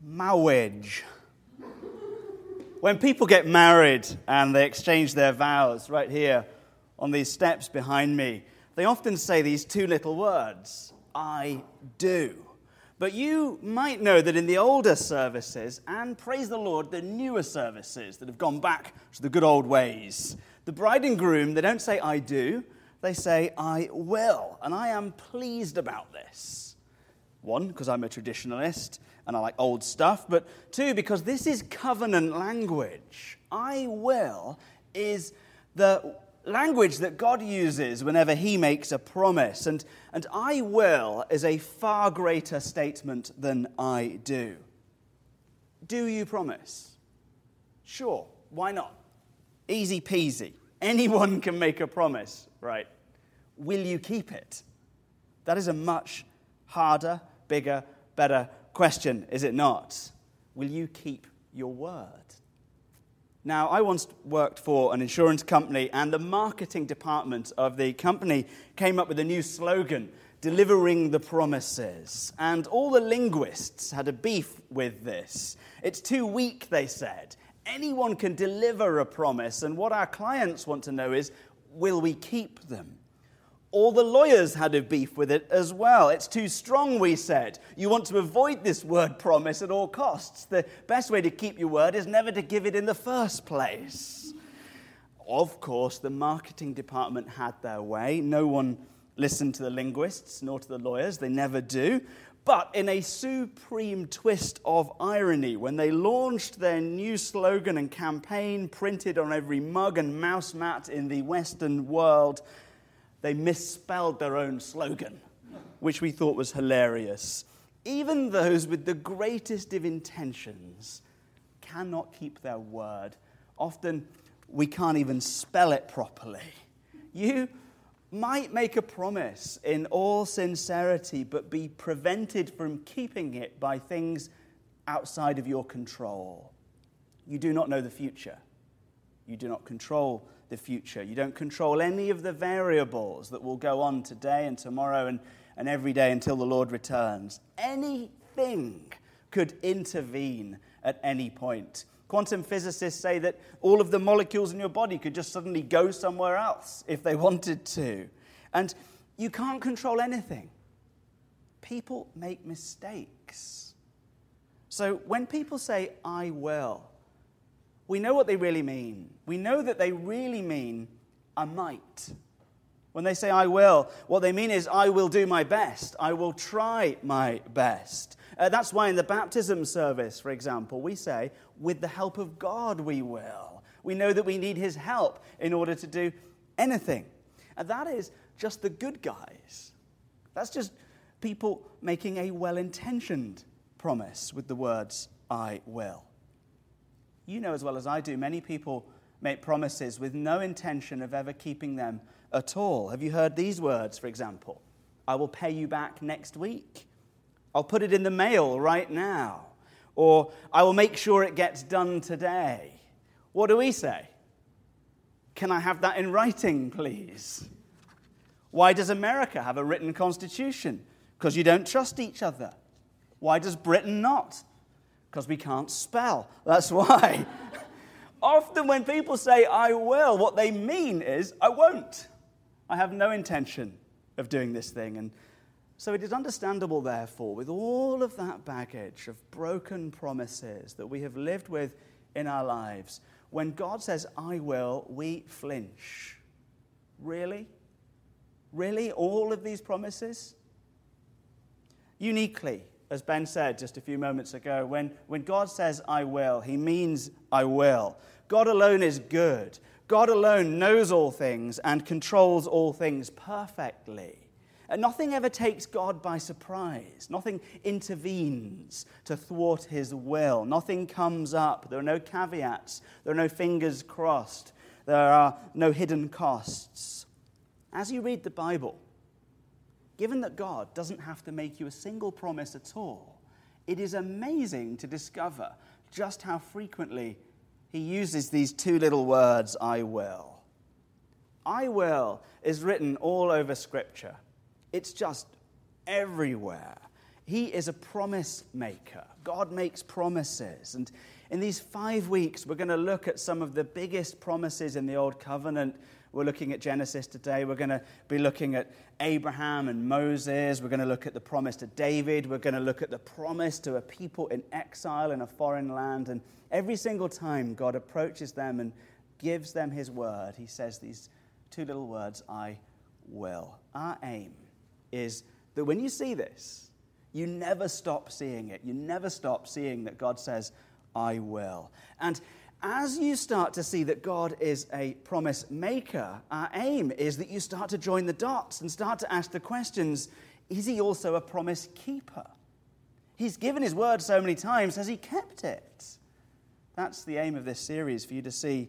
Marriage. When people get married and they exchange their vows right here on these steps behind me, they often say these two little words I do. But you might know that in the older services, and praise the Lord, the newer services that have gone back to the good old ways, the bride and groom, they don't say I do, they say I will. And I am pleased about this. One, because I'm a traditionalist and I like old stuff, but two, because this is covenant language. I will is the language that God uses whenever He makes a promise. And, and I will is a far greater statement than I do. Do you promise? Sure, why not? Easy peasy. Anyone can make a promise, right? Will you keep it? That is a much harder, bigger, better question, is it not? Will you keep your word? Now, I once worked for an insurance company, and the marketing department of the company came up with a new slogan delivering the promises. And all the linguists had a beef with this. It's too weak, they said. Anyone can deliver a promise, and what our clients want to know is will we keep them? All the lawyers had a beef with it as well. It's too strong, we said. You want to avoid this word promise at all costs. The best way to keep your word is never to give it in the first place. Of course, the marketing department had their way. No one listened to the linguists nor to the lawyers, they never do. But in a supreme twist of irony, when they launched their new slogan and campaign printed on every mug and mouse mat in the Western world, they misspelled their own slogan, which we thought was hilarious. Even those with the greatest of intentions cannot keep their word. Often we can't even spell it properly. You might make a promise in all sincerity, but be prevented from keeping it by things outside of your control. You do not know the future. You do not control the future. You don't control any of the variables that will go on today and tomorrow and, and every day until the Lord returns. Anything could intervene at any point. Quantum physicists say that all of the molecules in your body could just suddenly go somewhere else if they wanted to. And you can't control anything. People make mistakes. So when people say, I will, we know what they really mean. We know that they really mean, I might. When they say, I will, what they mean is, I will do my best. I will try my best. Uh, that's why in the baptism service, for example, we say, with the help of God, we will. We know that we need His help in order to do anything. And that is just the good guys. That's just people making a well intentioned promise with the words, I will. You know as well as I do, many people make promises with no intention of ever keeping them at all. Have you heard these words, for example? I will pay you back next week. I'll put it in the mail right now. Or I will make sure it gets done today. What do we say? Can I have that in writing, please? Why does America have a written constitution? Because you don't trust each other. Why does Britain not? Because we can't spell. That's why. Often, when people say, I will, what they mean is, I won't. I have no intention of doing this thing. And so it is understandable, therefore, with all of that baggage of broken promises that we have lived with in our lives, when God says, I will, we flinch. Really? Really? All of these promises? Uniquely, as Ben said just a few moments ago, when, when God says, I will, he means I will. God alone is good. God alone knows all things and controls all things perfectly. And nothing ever takes God by surprise. Nothing intervenes to thwart his will. Nothing comes up. There are no caveats. There are no fingers crossed. There are no hidden costs. As you read the Bible, given that God doesn't have to make you a single promise at all, it is amazing to discover just how frequently he uses these two little words, I will. I will is written all over Scripture. It's just everywhere. He is a promise maker. God makes promises. And in these five weeks, we're going to look at some of the biggest promises in the Old Covenant. We're looking at Genesis today. We're going to be looking at Abraham and Moses. We're going to look at the promise to David. We're going to look at the promise to a people in exile in a foreign land. And every single time God approaches them and gives them his word, he says these two little words I will. Our aim is that when you see this, you never stop seeing it. You never stop seeing that God says, I will. And as you start to see that God is a promise maker, our aim is that you start to join the dots and start to ask the questions is he also a promise keeper? He's given his word so many times, has he kept it? That's the aim of this series for you to see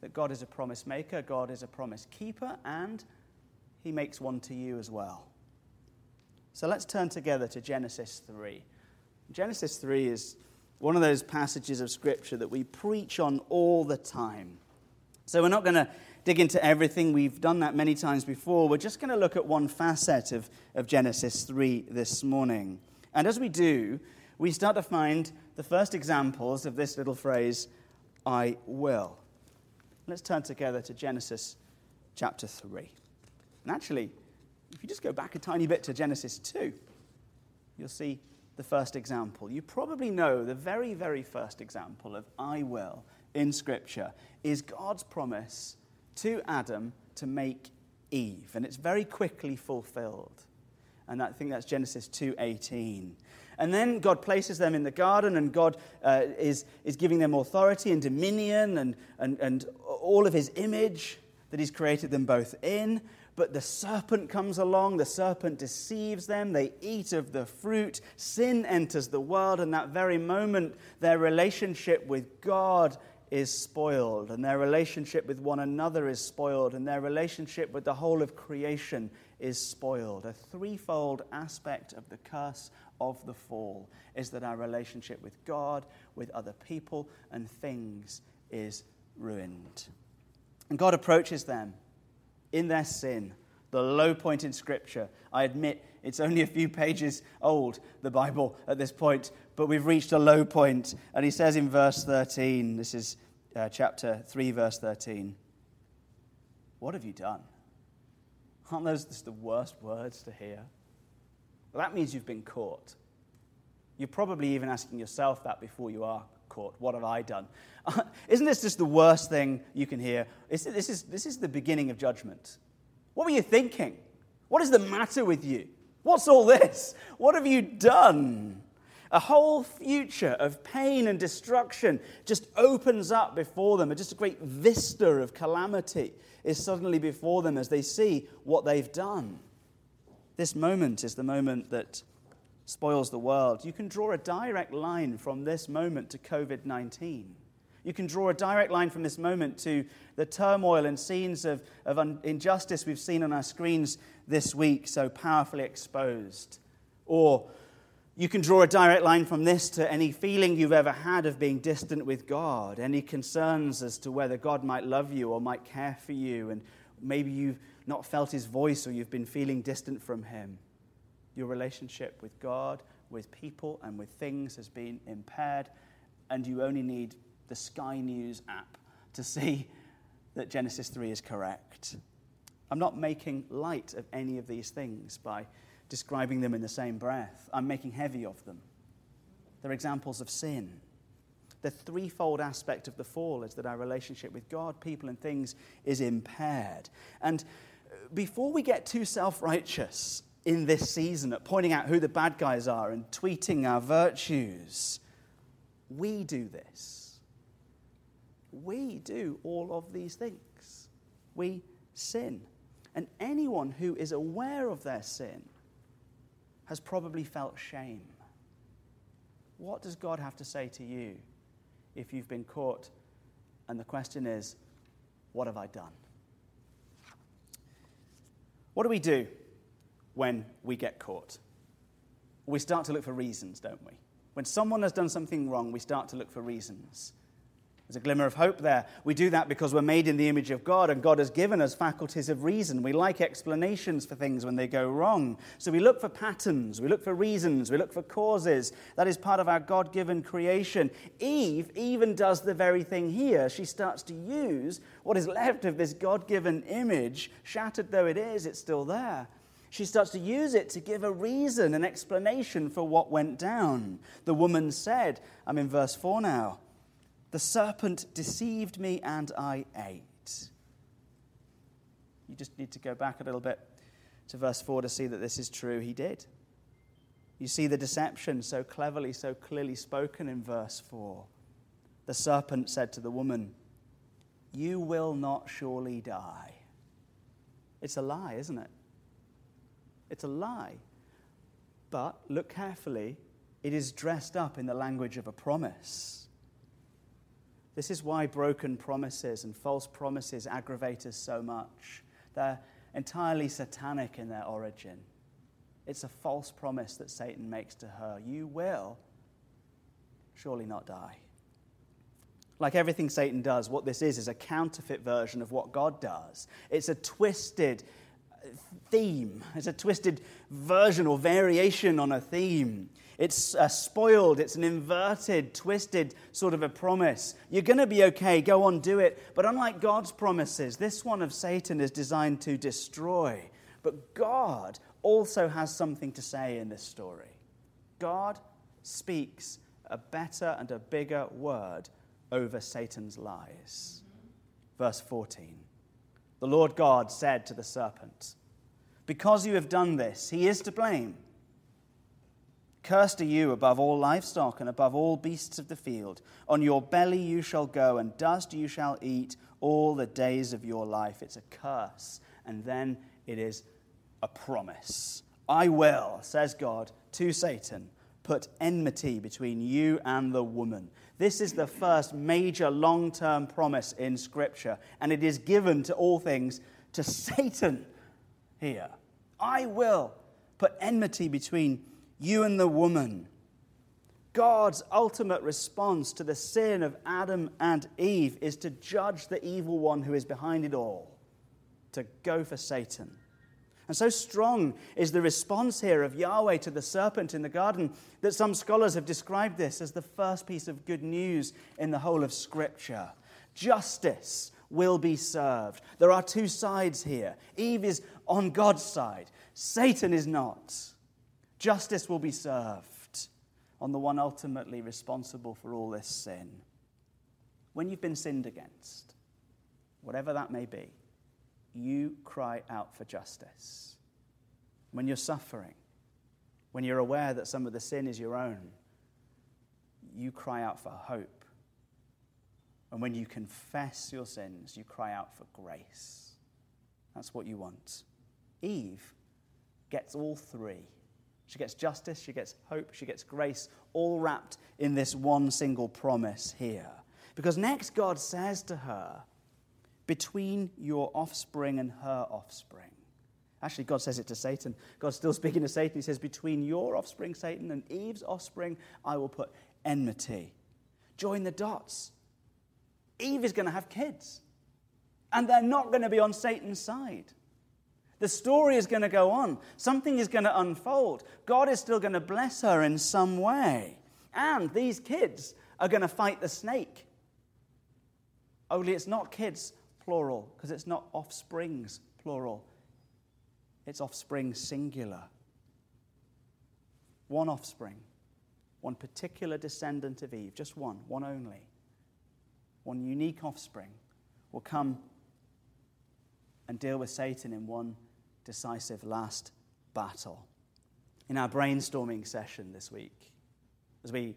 that God is a promise maker, God is a promise keeper, and he makes one to you as well. So let's turn together to Genesis 3. Genesis 3 is one of those passages of Scripture that we preach on all the time. So we're not going to dig into everything. We've done that many times before. We're just going to look at one facet of, of Genesis 3 this morning. And as we do, we start to find the first examples of this little phrase, I will. Let's turn together to Genesis chapter 3. And actually, if you just go back a tiny bit to Genesis 2, you'll see the first example. You probably know the very, very first example of I will in Scripture is God's promise to Adam to make Eve, and it's very quickly fulfilled. And I think that's Genesis 2:18. And then God places them in the garden, and God uh, is, is giving them authority and dominion and, and, and all of his image that he's created them both in. But the serpent comes along, the serpent deceives them, they eat of the fruit, sin enters the world, and that very moment, their relationship with God is spoiled, and their relationship with one another is spoiled, and their relationship with the whole of creation is spoiled. A threefold aspect of the curse of the fall is that our relationship with God, with other people, and things is ruined. And God approaches them in their sin, the low point in Scripture. I admit it's only a few pages old, the Bible, at this point, but we've reached a low point. And he says in verse 13, this is uh, chapter 3, verse 13, What have you done? Aren't those just the worst words to hear? Well, that means you've been caught. You're probably even asking yourself that before you are caught. What have I done? isn't this just the worst thing you can hear? This is, this is the beginning of judgment. What were you thinking? What is the matter with you? What's all this? What have you done? A whole future of pain and destruction just opens up before them. Just a great vista of calamity is suddenly before them as they see what they've done. This moment is the moment that spoils the world. You can draw a direct line from this moment to COVID 19. You can draw a direct line from this moment to the turmoil and scenes of, of un- injustice we've seen on our screens this week, so powerfully exposed. Or you can draw a direct line from this to any feeling you've ever had of being distant with God, any concerns as to whether God might love you or might care for you, and maybe you've not felt his voice or you've been feeling distant from him. Your relationship with God, with people, and with things has been impaired, and you only need the Sky News app to see that Genesis 3 is correct. I'm not making light of any of these things by describing them in the same breath. I'm making heavy of them. They're examples of sin. The threefold aspect of the fall is that our relationship with God, people, and things is impaired. And uh, before we get too self righteous in this season at pointing out who the bad guys are and tweeting our virtues, we do this we do all of these things. We sin. And anyone who is aware of their sin has probably felt shame. What does God have to say to you if you've been caught? And the question is, what have I done? What do we do when we get caught? We start to look for reasons, don't we? When someone has done something wrong, we start to look for reasons. There's a glimmer of hope there. We do that because we're made in the image of God and God has given us faculties of reason. We like explanations for things when they go wrong. So we look for patterns, we look for reasons, we look for causes. That is part of our God given creation. Eve even does the very thing here. She starts to use what is left of this God given image, shattered though it is, it's still there. She starts to use it to give a reason, an explanation for what went down. The woman said, I'm in verse 4 now. The serpent deceived me and I ate. You just need to go back a little bit to verse 4 to see that this is true. He did. You see the deception so cleverly, so clearly spoken in verse 4. The serpent said to the woman, You will not surely die. It's a lie, isn't it? It's a lie. But look carefully, it is dressed up in the language of a promise. This is why broken promises and false promises aggravate us so much. They're entirely satanic in their origin. It's a false promise that Satan makes to her. You will surely not die. Like everything Satan does, what this is is a counterfeit version of what God does. It's a twisted theme, it's a twisted version or variation on a theme. It's uh, spoiled, it's an inverted, twisted sort of a promise. You're going to be okay, go on, do it. But unlike God's promises, this one of Satan is designed to destroy. But God also has something to say in this story. God speaks a better and a bigger word over Satan's lies. Verse 14 The Lord God said to the serpent, Because you have done this, he is to blame. Cursed are you above all livestock and above all beasts of the field. On your belly you shall go, and dust you shall eat all the days of your life. It's a curse, and then it is a promise. I will, says God to Satan, put enmity between you and the woman. This is the first major long term promise in Scripture, and it is given to all things to Satan here. I will put enmity between you and the woman. God's ultimate response to the sin of Adam and Eve is to judge the evil one who is behind it all, to go for Satan. And so strong is the response here of Yahweh to the serpent in the garden that some scholars have described this as the first piece of good news in the whole of Scripture. Justice will be served. There are two sides here. Eve is on God's side, Satan is not. Justice will be served on the one ultimately responsible for all this sin. When you've been sinned against, whatever that may be, you cry out for justice. When you're suffering, when you're aware that some of the sin is your own, you cry out for hope. And when you confess your sins, you cry out for grace. That's what you want. Eve gets all three. She gets justice, she gets hope, she gets grace, all wrapped in this one single promise here. Because next, God says to her, Between your offspring and her offspring. Actually, God says it to Satan. God's still speaking to Satan. He says, Between your offspring, Satan, and Eve's offspring, I will put enmity. Join the dots. Eve is going to have kids, and they're not going to be on Satan's side. The story is going to go on. Something is going to unfold. God is still going to bless her in some way. And these kids are going to fight the snake. Only it's not kids, plural, because it's not offsprings, plural. It's offspring, singular. One offspring, one particular descendant of Eve, just one, one only. One unique offspring will come and deal with Satan in one decisive last battle. In our brainstorming session this week, as we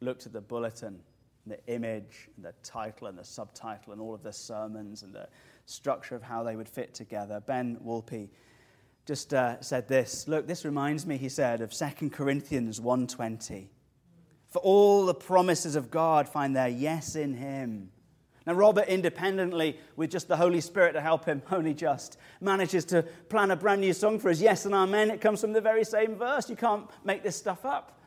looked at the bulletin, the image, and the title, and the subtitle, and all of the sermons, and the structure of how they would fit together, Ben Wolpe just uh, said this. Look, this reminds me, he said, of 2 Corinthians 1.20. For all the promises of God find their yes in him. Now, Robert, independently, with just the Holy Spirit to help him, only just, manages to plan a brand new song for us. Yes and amen. It comes from the very same verse. You can't make this stuff up.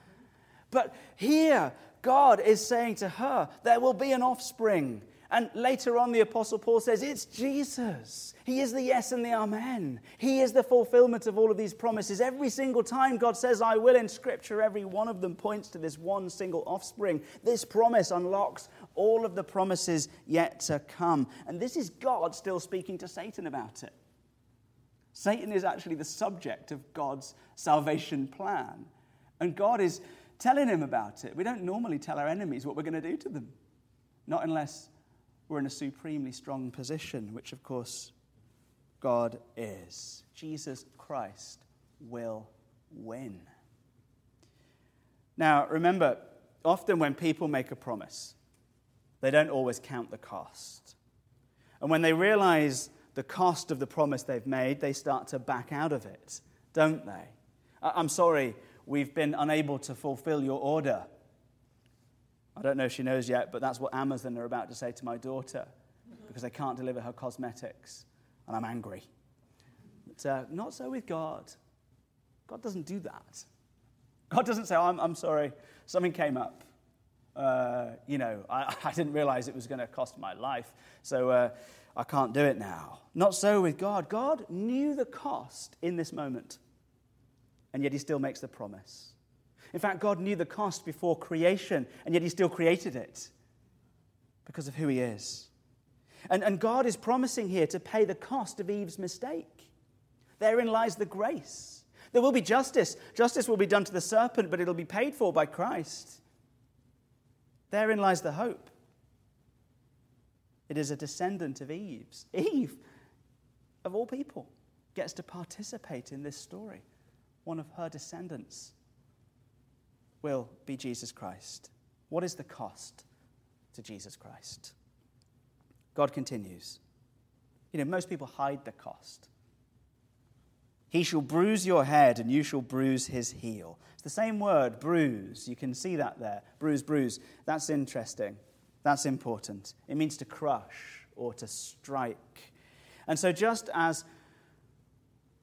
But here, God is saying to her, There will be an offspring. And later on, the Apostle Paul says, It's Jesus. He is the yes and the amen. He is the fulfillment of all of these promises. Every single time God says, I will in Scripture, every one of them points to this one single offspring. This promise unlocks all of the promises yet to come. And this is God still speaking to Satan about it. Satan is actually the subject of God's salvation plan. And God is telling him about it. We don't normally tell our enemies what we're going to do to them, not unless we're in a supremely strong position, which of course God is. Jesus Christ will win. Now, remember, often when people make a promise, they don't always count the cost. And when they realize the cost of the promise they've made, they start to back out of it, don't they? I'm sorry, we've been unable to fulfill your order. I don't know if she knows yet, but that's what Amazon are about to say to my daughter because they can't deliver her cosmetics, and I'm angry. But uh, not so with God. God doesn't do that. God doesn't say, I'm, I'm sorry, something came up. Uh, you know, I, I, didn't realize it was going to cost my life, so uh, I can't do it now. Not so with God. God knew the cost in this moment, and yet He still makes the promise. In fact, God knew the cost before creation, and yet He still created it because of who He is. And, and God is promising here to pay the cost of Eve's mistake. Therein lies the grace. There will be justice. Justice will be done to the serpent, but it'll be paid for by Christ. Therein lies the hope. It is a descendant of Eve's. Eve, of all people, gets to participate in this story. One of her descendants will be Jesus Christ. What is the cost to Jesus Christ? God continues. You know, most people hide the cost. He shall bruise your head, and you shall bruise his heel. It's the same word, bruise. You can see that there. Bruise, bruise. That's interesting. That's important. It means to crush or to strike. And so, just as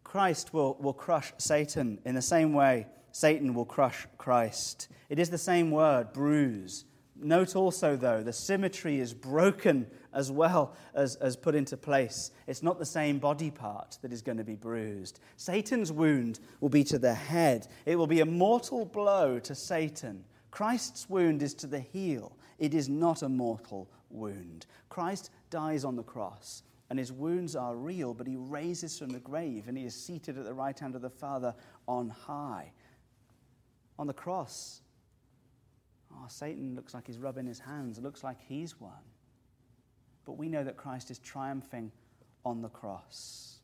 Christ will, will crush Satan, in the same way, Satan will crush Christ. It is the same word, bruise. Note also, though, the symmetry is broken as well as, as put into place. It's not the same body part that is going to be bruised. Satan's wound will be to the head, it will be a mortal blow to Satan. Christ's wound is to the heel, it is not a mortal wound. Christ dies on the cross. And his wounds are real, but he raises from the grave and he is seated at the right hand of the Father on high. On the cross, oh, Satan looks like he's rubbing his hands. Looks like he's won. But we know that Christ is triumphing on the cross.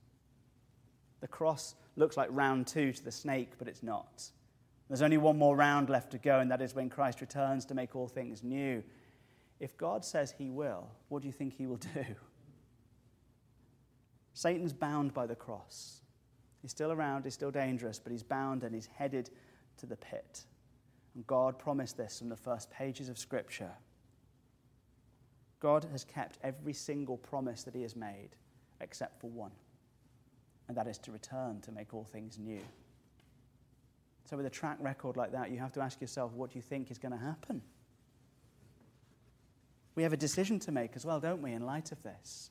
The cross looks like round two to the snake, but it's not. There's only one more round left to go, and that is when Christ returns to make all things new. If God says he will, what do you think he will do? Satan's bound by the cross. He's still around, he's still dangerous, but he's bound and he's headed to the pit. And God promised this from the first pages of Scripture. God has kept every single promise that He has made except for one, and that is to return to make all things new. So, with a track record like that, you have to ask yourself what do you think is going to happen? We have a decision to make as well, don't we, in light of this?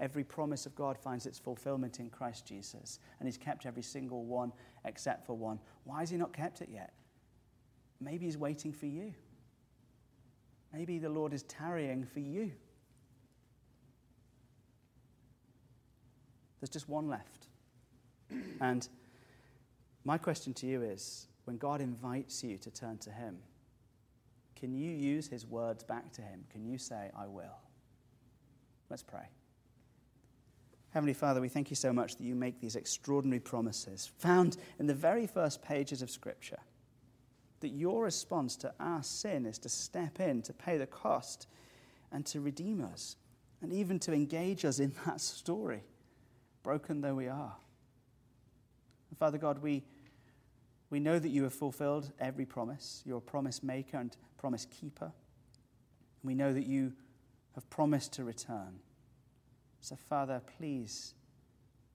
Every promise of God finds its fulfillment in Christ Jesus, and He's kept every single one except for one. Why has He not kept it yet? Maybe He's waiting for you. Maybe the Lord is tarrying for you. There's just one left. And my question to you is when God invites you to turn to Him, can you use His words back to Him? Can you say, I will? Let's pray. Heavenly Father, we thank you so much that you make these extraordinary promises found in the very first pages of Scripture. That your response to our sin is to step in, to pay the cost, and to redeem us, and even to engage us in that story, broken though we are. And Father God, we, we know that you have fulfilled every promise. You're a promise maker and promise keeper. We know that you have promised to return. So, Father, please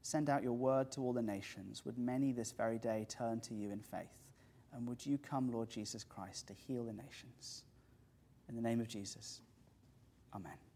send out your word to all the nations. Would many this very day turn to you in faith And would you come, Lord Jesus Christ, to heal the nations? In the name of Jesus, amen.